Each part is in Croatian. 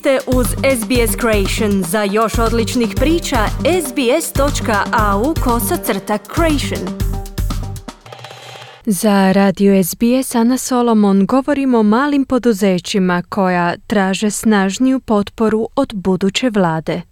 ste uz SBS Creation. Za još odličnih priča, sbs.au kosacrta creation. Za radio SBS Ana Solomon govorimo o malim poduzećima koja traže snažniju potporu od buduće vlade.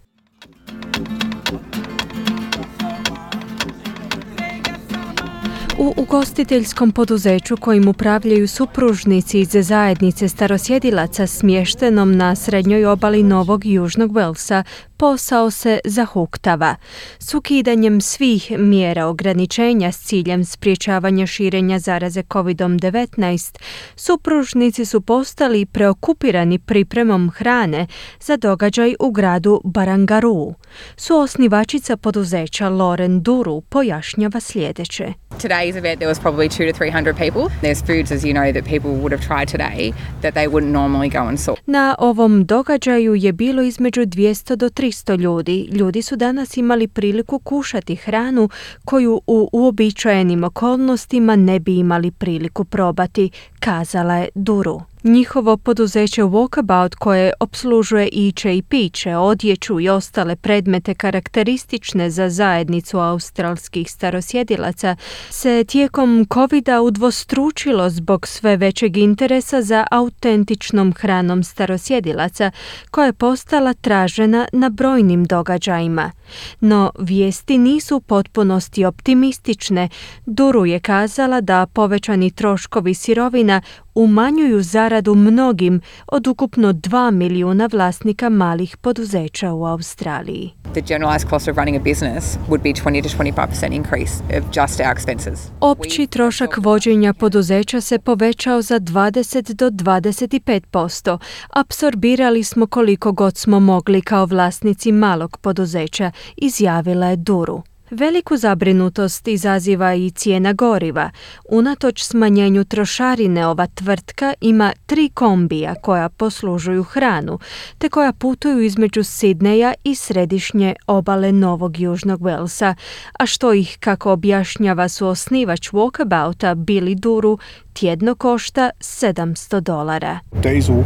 U ugostiteljskom poduzeću kojim upravljaju supružnici iz zajednice starosjedilaca smještenom na srednjoj obali Novog Južnog Velsa posao se zahuktava. S ukidanjem svih mjera ograničenja s ciljem spriječavanja širenja zaraze COVID-19, supružnici su postali preokupirani pripremom hrane za događaj u gradu Barangaru. Suosnivačica poduzeća Loren Duru pojašnjava sljedeće. Today's event there was probably two to 300 people. There's foods as you know that people would have tried today that they wouldn't normally go and source. Na ovom događaju je bilo između 200 do 300 ljudi. Ljudi su danas imali priliku kušati hranu koju u uobičajenim okolnostima ne bi imali priliku probati, kazala je Duru. Njihovo poduzeće Walkabout koje obslužuje iće i piće, odjeću i ostale predmete karakteristične za zajednicu australskih starosjedilaca se tijekom covida udvostručilo zbog sve većeg interesa za autentičnom hranom starosjedilaca koja je postala tražena na brojnim događajima. No vijesti nisu u potpunosti optimistične. Duru je kazala da povećani troškovi sirovina umanjuju zaradu mnogim od ukupno 2 milijuna vlasnika malih poduzeća u Australiji. The generalized cost of running a business would be 20 to 25% increase of just our expenses. Opći trošak vođenja poduzeća se povećao za 20 do 25%. Apsorbirali smo koliko god smo mogli kao vlasnici malog poduzeća, izjavila je Duru. Veliku zabrinutost izaziva i cijena goriva. Unatoč smanjenju trošarine ova tvrtka ima tri kombija koja poslužuju hranu, te koja putuju između Sidneja i središnje obale Novog Južnog Velsa, a što ih, kako objašnjava su osnivač Walkabouta Billy Duru, tjedno košta 700 dolara. Diesel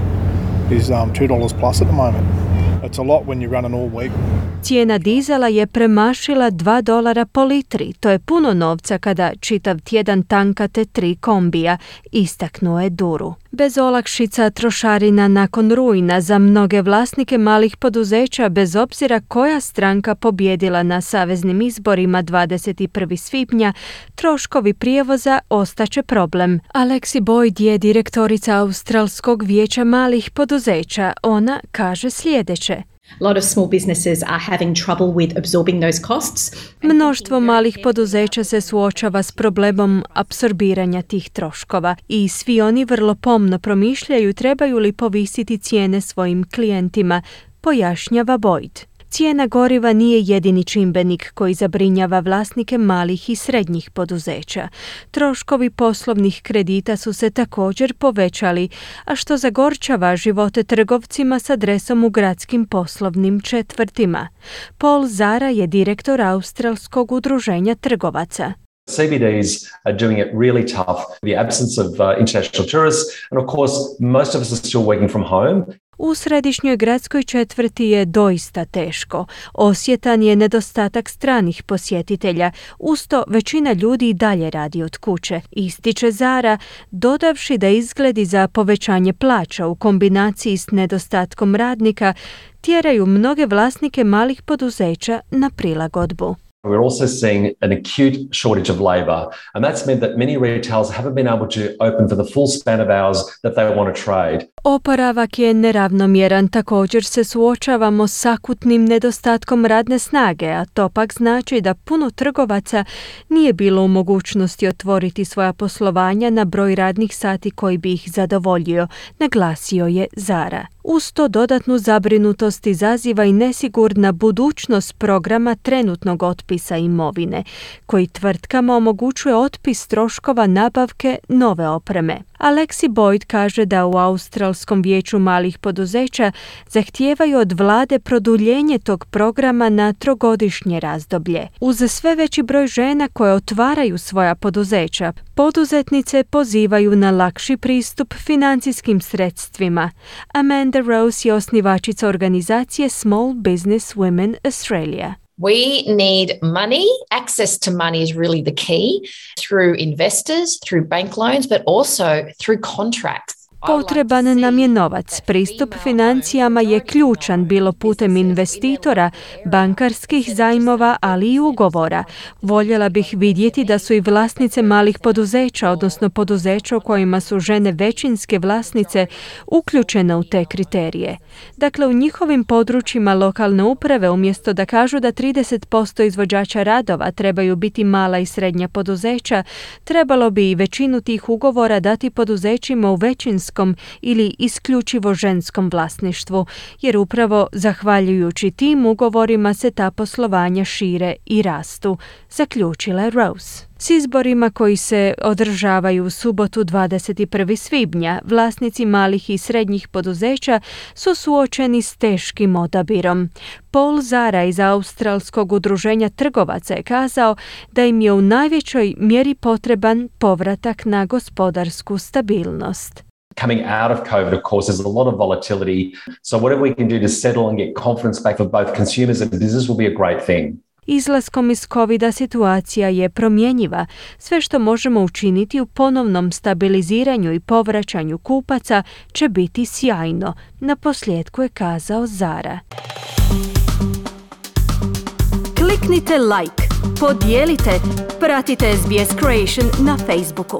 is um, $2 plus at the moment. It's a lot when you run all week. Cijena dizela je premašila 2 dolara po litri. To je puno novca kada čitav tjedan tankate tri kombija, istaknuo je Duru. Bez olakšica trošarina nakon rujna za mnoge vlasnike malih poduzeća bez obzira koja stranka pobjedila na saveznim izborima 21. svibnja, troškovi prijevoza ostaće problem. Alexi Boyd je direktorica Australskog vijeća malih poduzeća. Ona kaže sljedeće. Mnoštvo malih poduzeća se suočava s problemom apsorbiranja tih troškova i svi oni vrlo pomno promišljaju trebaju li povisiti cijene svojim klijentima, pojašnjava Boyd. Cijena goriva nije jedini čimbenik koji zabrinjava vlasnike malih i srednjih poduzeća. Troškovi poslovnih kredita su se također povećali, a što zagorčava živote trgovcima s adresom u gradskim poslovnim četvrtima. Paul Zara je direktor Australskog udruženja trgovaca. CBDs are doing it really tough. The absence of uh, international tourists, and of course, most of us are still working from home. U središnjoj gradskoj četvrti je doista teško. Osjetan je nedostatak stranih posjetitelja, usto većina ljudi i dalje radi od kuće. Ističe Zara, dodavši da izgledi za povećanje plaća u kombinaciji s nedostatkom radnika tjeraju mnoge vlasnike malih poduzeća na prilagodbu. We're also seeing an acute shortage of labour, and that's meant that many retailers haven't been able to open for the full span of hours that they want to trade. Oporavak je neravnomjeran, također se suočavamo s akutnim nedostatkom radne snage, a to pak znači da puno trgovaca nije bilo u mogućnosti otvoriti svoja poslovanja na broj radnih sati koji bi ih zadovoljio, naglasio je Zara. Uz to dodatnu zabrinutost izaziva i nesigurna budućnost programa trenutnog otpisa imovine, koji tvrtkama omogućuje otpis troškova nabavke nove opreme. Alexi Boyd kaže da u Australskom vijeću malih poduzeća zahtijevaju od vlade produljenje tog programa na trogodišnje razdoblje. Uz sve veći broj žena koje otvaraju svoja poduzeća, poduzetnice pozivaju na lakši pristup financijskim sredstvima. Amanda Rose je osnivačica organizacije Small Business Women Australia. We need money. Access to money is really the key through investors, through bank loans, but also through contracts. Potreban nam je novac. Pristup financijama je ključan bilo putem investitora, bankarskih zajmova, ali i ugovora. Voljela bih vidjeti da su i vlasnice malih poduzeća, odnosno poduzeća u kojima su žene većinske vlasnice, uključene u te kriterije. Dakle, u njihovim područjima lokalne uprave, umjesto da kažu da 30% izvođača radova trebaju biti mala i srednja poduzeća, trebalo bi i većinu tih ugovora dati poduzećima u većinskom ili isključivo ženskom vlasništvu, jer upravo zahvaljujući tim ugovorima se ta poslovanja šire i rastu, zaključila je Rose. S izborima koji se održavaju u subotu 21. svibnja, vlasnici malih i srednjih poduzeća su suočeni s teškim odabirom. Paul Zara iz Australskog udruženja trgovaca je kazao da im je u najvećoj mjeri potreban povratak na gospodarsku stabilnost. Coming out of COVID, of course, there's a lot of volatility. So, whatever we can do to settle and get confidence back for both consumers and business will be a great thing. Izlaskom iz covid situacija je promjenjiva. Sve što možemo učiniti u ponovnom stabiliziranju i povraćanju kupaca će biti sjajno, na posljedku je kazao Zara. Kliknite like, podijelite, pratite SBS Creation na Facebooku.